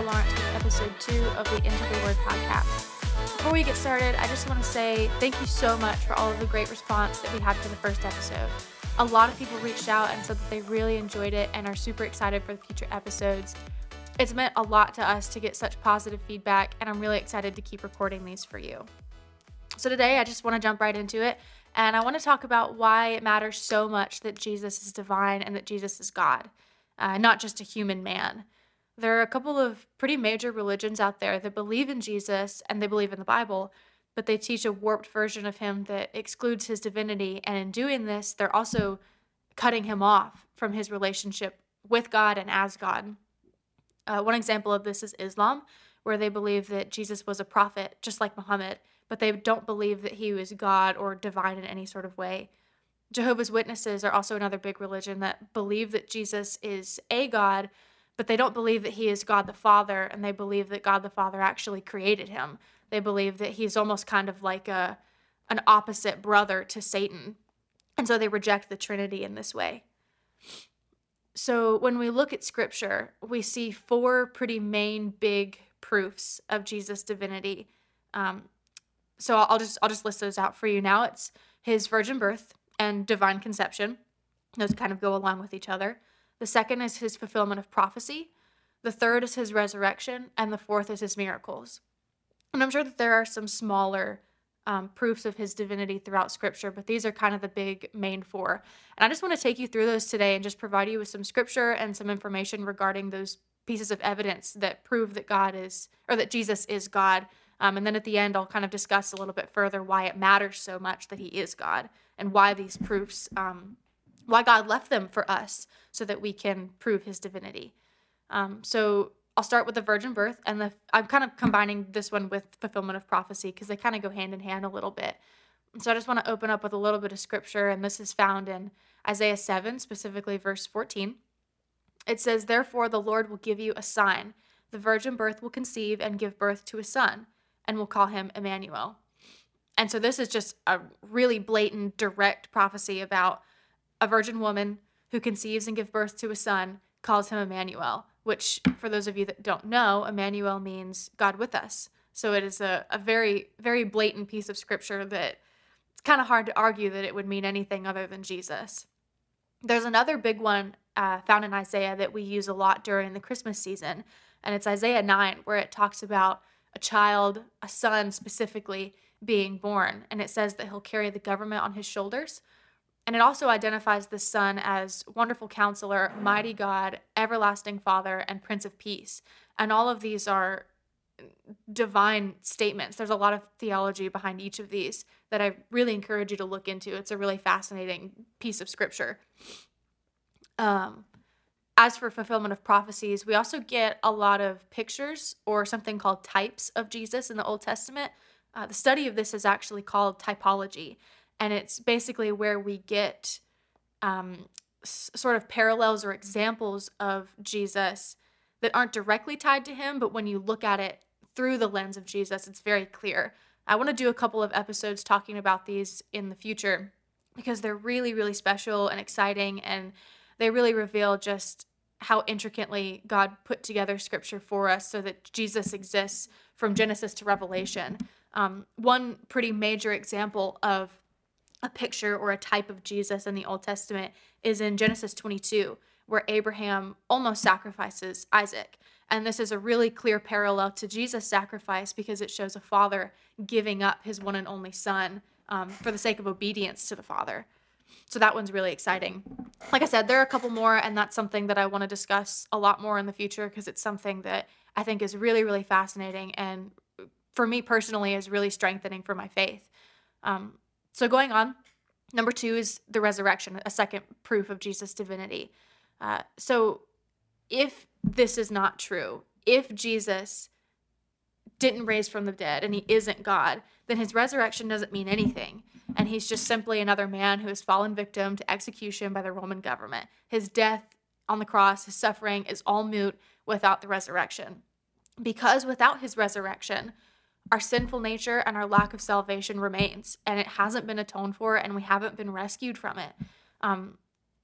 Sarah Lawrence with episode two of the Into the Word podcast. Before we get started, I just want to say thank you so much for all of the great response that we had for the first episode. A lot of people reached out and said that they really enjoyed it and are super excited for the future episodes. It's meant a lot to us to get such positive feedback, and I'm really excited to keep recording these for you. So, today I just want to jump right into it, and I want to talk about why it matters so much that Jesus is divine and that Jesus is God, uh, not just a human man. There are a couple of pretty major religions out there that believe in Jesus and they believe in the Bible, but they teach a warped version of him that excludes his divinity. And in doing this, they're also cutting him off from his relationship with God and as God. Uh, one example of this is Islam, where they believe that Jesus was a prophet, just like Muhammad, but they don't believe that he was God or divine in any sort of way. Jehovah's Witnesses are also another big religion that believe that Jesus is a God, but they don't believe that he is God the Father, and they believe that God the Father actually created him. They believe that he's almost kind of like a an opposite brother to Satan. And so they reject the Trinity in this way. So when we look at scripture, we see four pretty main big proofs of Jesus' divinity. Um, so I'll just I'll just list those out for you now. It's his virgin birth and divine conception. Those kind of go along with each other. The second is his fulfillment of prophecy. The third is his resurrection. And the fourth is his miracles. And I'm sure that there are some smaller um, proofs of his divinity throughout scripture, but these are kind of the big main four. And I just want to take you through those today and just provide you with some scripture and some information regarding those pieces of evidence that prove that God is, or that Jesus is God. Um, and then at the end, I'll kind of discuss a little bit further why it matters so much that he is God and why these proofs um, why God left them for us so that we can prove his divinity. Um, so I'll start with the virgin birth, and the, I'm kind of combining this one with fulfillment of prophecy because they kind of go hand in hand a little bit. So I just want to open up with a little bit of scripture, and this is found in Isaiah 7, specifically verse 14. It says, Therefore the Lord will give you a sign. The virgin birth will conceive and give birth to a son, and will call him Emmanuel. And so this is just a really blatant, direct prophecy about a virgin woman who conceives and gives birth to a son calls him Emmanuel, which, for those of you that don't know, Emmanuel means God with us. So it is a, a very, very blatant piece of scripture that it's kind of hard to argue that it would mean anything other than Jesus. There's another big one uh, found in Isaiah that we use a lot during the Christmas season, and it's Isaiah 9, where it talks about a child, a son specifically, being born. And it says that he'll carry the government on his shoulders. And it also identifies the Son as wonderful counselor, mighty God, everlasting Father, and Prince of Peace. And all of these are divine statements. There's a lot of theology behind each of these that I really encourage you to look into. It's a really fascinating piece of scripture. Um, as for fulfillment of prophecies, we also get a lot of pictures or something called types of Jesus in the Old Testament. Uh, the study of this is actually called typology and it's basically where we get um, s- sort of parallels or examples of Jesus that aren't directly tied to him, but when you look at it through the lens of Jesus, it's very clear. I want to do a couple of episodes talking about these in the future because they're really, really special and exciting, and they really reveal just how intricately God put together scripture for us so that Jesus exists from Genesis to Revelation. Um, one pretty major example of a picture or a type of Jesus in the Old Testament is in Genesis 22, where Abraham almost sacrifices Isaac. And this is a really clear parallel to Jesus' sacrifice because it shows a father giving up his one and only son um, for the sake of obedience to the father. So that one's really exciting. Like I said, there are a couple more, and that's something that I want to discuss a lot more in the future because it's something that I think is really, really fascinating and for me personally is really strengthening for my faith. Um, so, going on, number two is the resurrection, a second proof of Jesus' divinity. Uh, so, if this is not true, if Jesus didn't raise from the dead and he isn't God, then his resurrection doesn't mean anything. And he's just simply another man who has fallen victim to execution by the Roman government. His death on the cross, his suffering is all moot without the resurrection. Because without his resurrection, our sinful nature and our lack of salvation remains and it hasn't been atoned for and we haven't been rescued from it um,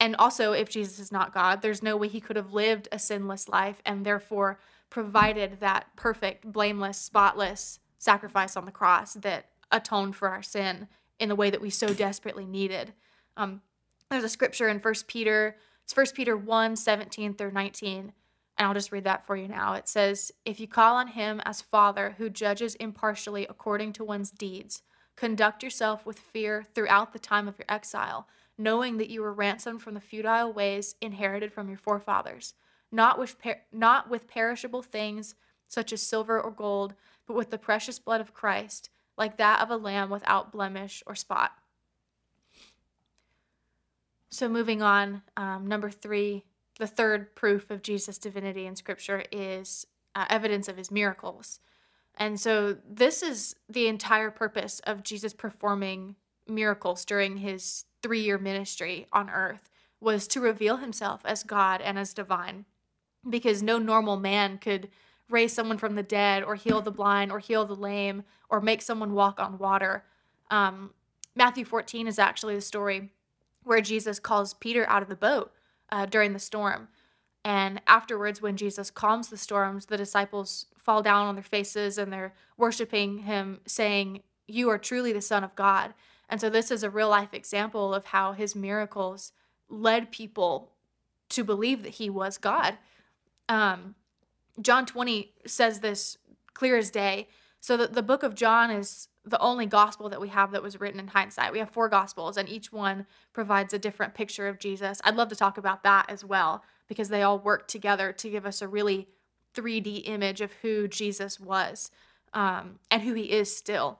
and also, if Jesus is not God, there's no way he could have lived a sinless life and therefore provided that perfect, blameless, spotless sacrifice on the cross that atoned for our sin in the way that we so desperately needed. Um, there's a scripture in First Peter, it's First Peter 1 17 through 19. And I'll just read that for you now. It says, If you call on him as Father who judges impartially according to one's deeds, conduct yourself with fear throughout the time of your exile, knowing that you were ransomed from the futile ways inherited from your forefathers, not with, per- not with perishable things such as silver or gold, but with the precious blood of Christ, like that of a lamb without blemish or spot. So, moving on, um, number three, the third proof of Jesus' divinity in Scripture is uh, evidence of his miracles. And so, this is the entire purpose of Jesus performing miracles during his three year ministry on earth was to reveal himself as God and as divine, because no normal man could raise someone from the dead or heal the blind or heal the lame or make someone walk on water. Um, Matthew 14 is actually the story where Jesus calls Peter out of the boat uh, during the storm. And afterwards, when Jesus calms the storms, the disciples fall down on their faces and they're worshiping him, saying, You are truly the Son of God. And so, this is a real life example of how his miracles led people to believe that he was God. Um, John 20 says this clear as day. So, the, the book of John is the only gospel that we have that was written in hindsight. We have four gospels, and each one provides a different picture of Jesus. I'd love to talk about that as well because they all work together to give us a really 3D image of who Jesus was um, and who he is still.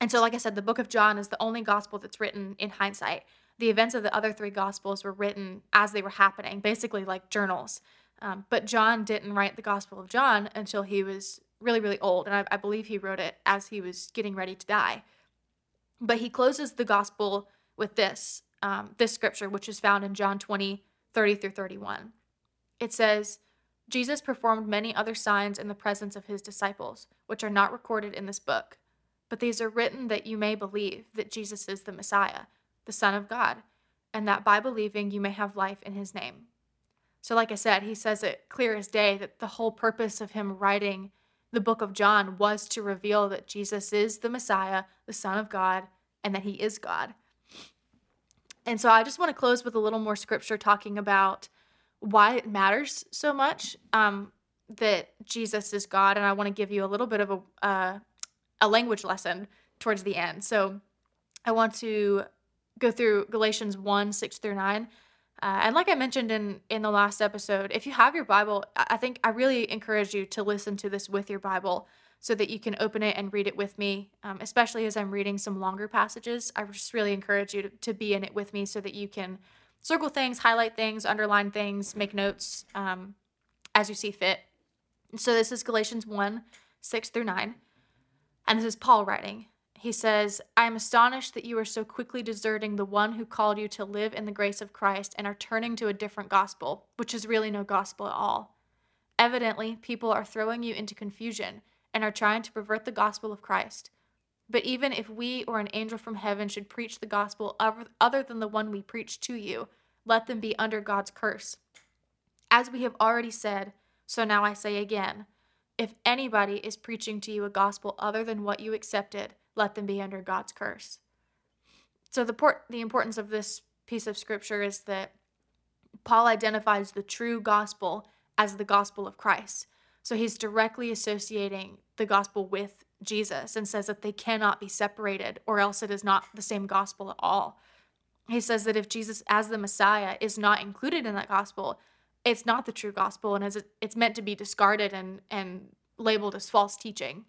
And so, like I said, the book of John is the only gospel that's written in hindsight. The events of the other three gospels were written as they were happening, basically like journals. Um, but John didn't write the Gospel of John until he was really, really old. And I, I believe he wrote it as he was getting ready to die. But he closes the Gospel with this, um, this scripture, which is found in John 20, 30 through 31. It says, Jesus performed many other signs in the presence of his disciples, which are not recorded in this book. But these are written that you may believe that Jesus is the Messiah, the Son of God, and that by believing you may have life in his name. So, like I said, he says it clear as day that the whole purpose of him writing the book of John was to reveal that Jesus is the Messiah, the Son of God, and that he is God. And so I just want to close with a little more scripture talking about why it matters so much um, that Jesus is God. And I want to give you a little bit of a, uh, a language lesson towards the end. So I want to go through Galatians 1 6 through 9. Uh, and like I mentioned in in the last episode, if you have your Bible, I think I really encourage you to listen to this with your Bible so that you can open it and read it with me. Um, especially as I'm reading some longer passages, I just really encourage you to, to be in it with me so that you can circle things, highlight things, underline things, make notes um, as you see fit. So this is Galatians one six through nine, and this is Paul writing. He says, I am astonished that you are so quickly deserting the one who called you to live in the grace of Christ and are turning to a different gospel, which is really no gospel at all. Evidently, people are throwing you into confusion and are trying to pervert the gospel of Christ. But even if we or an angel from heaven should preach the gospel other than the one we preach to you, let them be under God's curse. As we have already said, so now I say again if anybody is preaching to you a gospel other than what you accepted, let them be under God's curse. So the port, the importance of this piece of scripture is that Paul identifies the true gospel as the gospel of Christ. So he's directly associating the gospel with Jesus and says that they cannot be separated or else it is not the same gospel at all. He says that if Jesus as the Messiah is not included in that gospel, it's not the true gospel and it's meant to be discarded and and labeled as false teaching.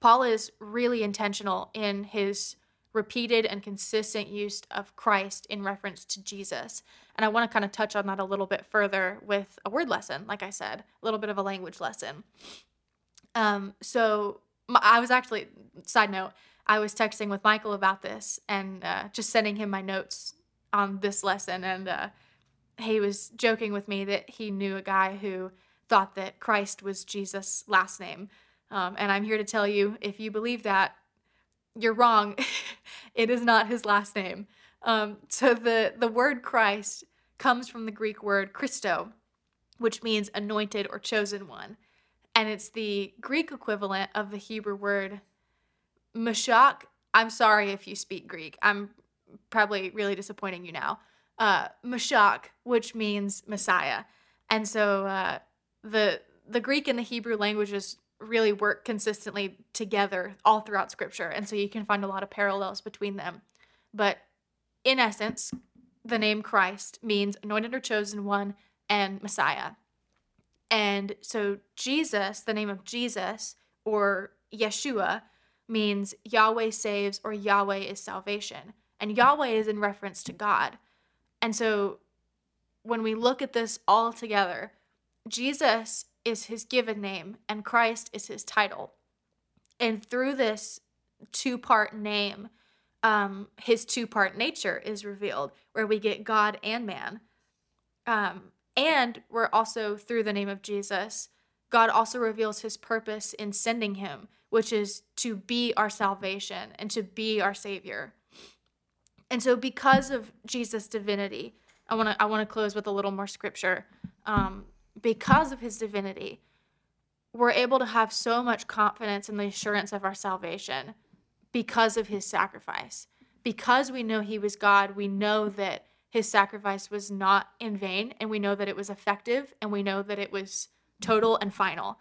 Paul is really intentional in his repeated and consistent use of Christ in reference to Jesus. And I want to kind of touch on that a little bit further with a word lesson, like I said, a little bit of a language lesson. Um, so I was actually, side note, I was texting with Michael about this and uh, just sending him my notes on this lesson. And uh, he was joking with me that he knew a guy who thought that Christ was Jesus' last name. Um, and I'm here to tell you if you believe that, you're wrong. it is not his last name. Um, so the the word Christ comes from the Greek word Christo, which means anointed or chosen one, and it's the Greek equivalent of the Hebrew word Mashak. I'm sorry if you speak Greek. I'm probably really disappointing you now. Uh, Mashak, which means Messiah, and so uh, the the Greek and the Hebrew languages really work consistently together all throughout Scripture, and so you can find a lot of parallels between them. But in essence, the name Christ means anointed or chosen one and Messiah. And so Jesus, the name of Jesus or Yeshua, means Yahweh saves or Yahweh is salvation. And Yahweh is in reference to God. And so when we look at this all together, Jesus is his given name and Christ is his title. And through this two part name, um, his two part nature is revealed, where we get God and man. Um, and we're also, through the name of Jesus, God also reveals his purpose in sending him, which is to be our salvation and to be our savior. And so, because of Jesus' divinity, I want to I want to close with a little more scripture. Um, because of his divinity, we're able to have so much confidence in the assurance of our salvation because of his sacrifice. Because we know he was God, we know that his sacrifice was not in vain, and we know that it was effective, and we know that it was total and final.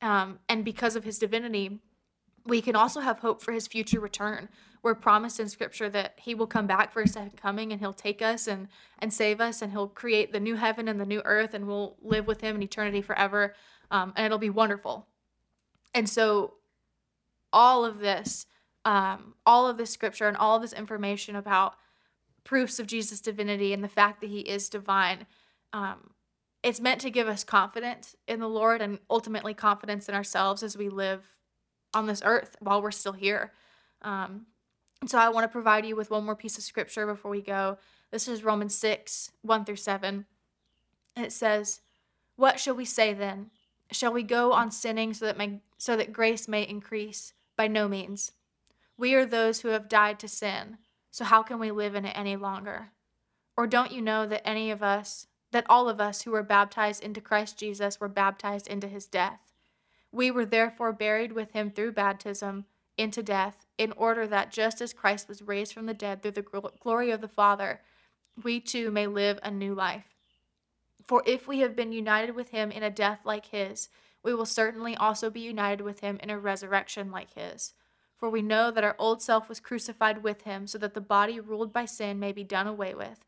Um, and because of his divinity, we can also have hope for his future return. We're promised in scripture that he will come back for a second coming and he'll take us and and save us and he'll create the new heaven and the new earth and we'll live with him in eternity forever. Um, and it'll be wonderful. And so all of this um, all of this scripture and all of this information about proofs of Jesus' divinity and the fact that he is divine. Um, it's meant to give us confidence in the Lord and ultimately confidence in ourselves as we live on this earth while we're still here. Um, so I want to provide you with one more piece of scripture before we go. This is Romans 6 1 through 7. It says, What shall we say then? Shall we go on sinning so that, so that grace may increase? By no means. We are those who have died to sin, so how can we live in it any longer? Or don't you know that any of us, that all of us who were baptized into Christ Jesus were baptized into his death? We were therefore buried with him through baptism into death, in order that just as Christ was raised from the dead through the glory of the Father, we too may live a new life. For if we have been united with him in a death like his, we will certainly also be united with him in a resurrection like his. For we know that our old self was crucified with him, so that the body ruled by sin may be done away with,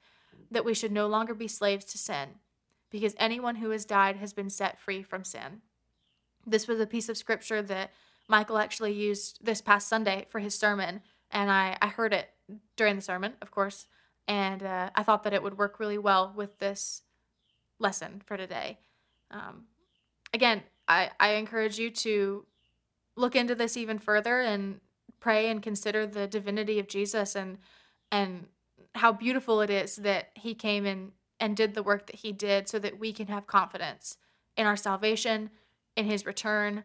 that we should no longer be slaves to sin, because anyone who has died has been set free from sin. This was a piece of scripture that Michael actually used this past Sunday for his sermon, and I, I heard it during the sermon, of course, and uh, I thought that it would work really well with this lesson for today. Um, again, I, I encourage you to look into this even further and pray and consider the divinity of Jesus and and how beautiful it is that he came and and did the work that he did so that we can have confidence in our salvation in his return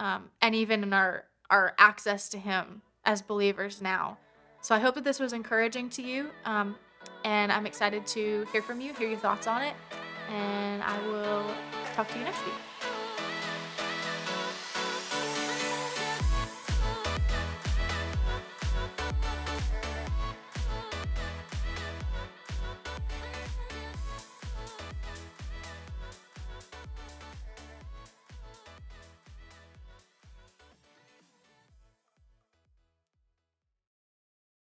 um, and even in our our access to him as believers now. So i hope that this was encouraging to you um, and i'm excited to hear from you hear your thoughts on it and i will talk to you next week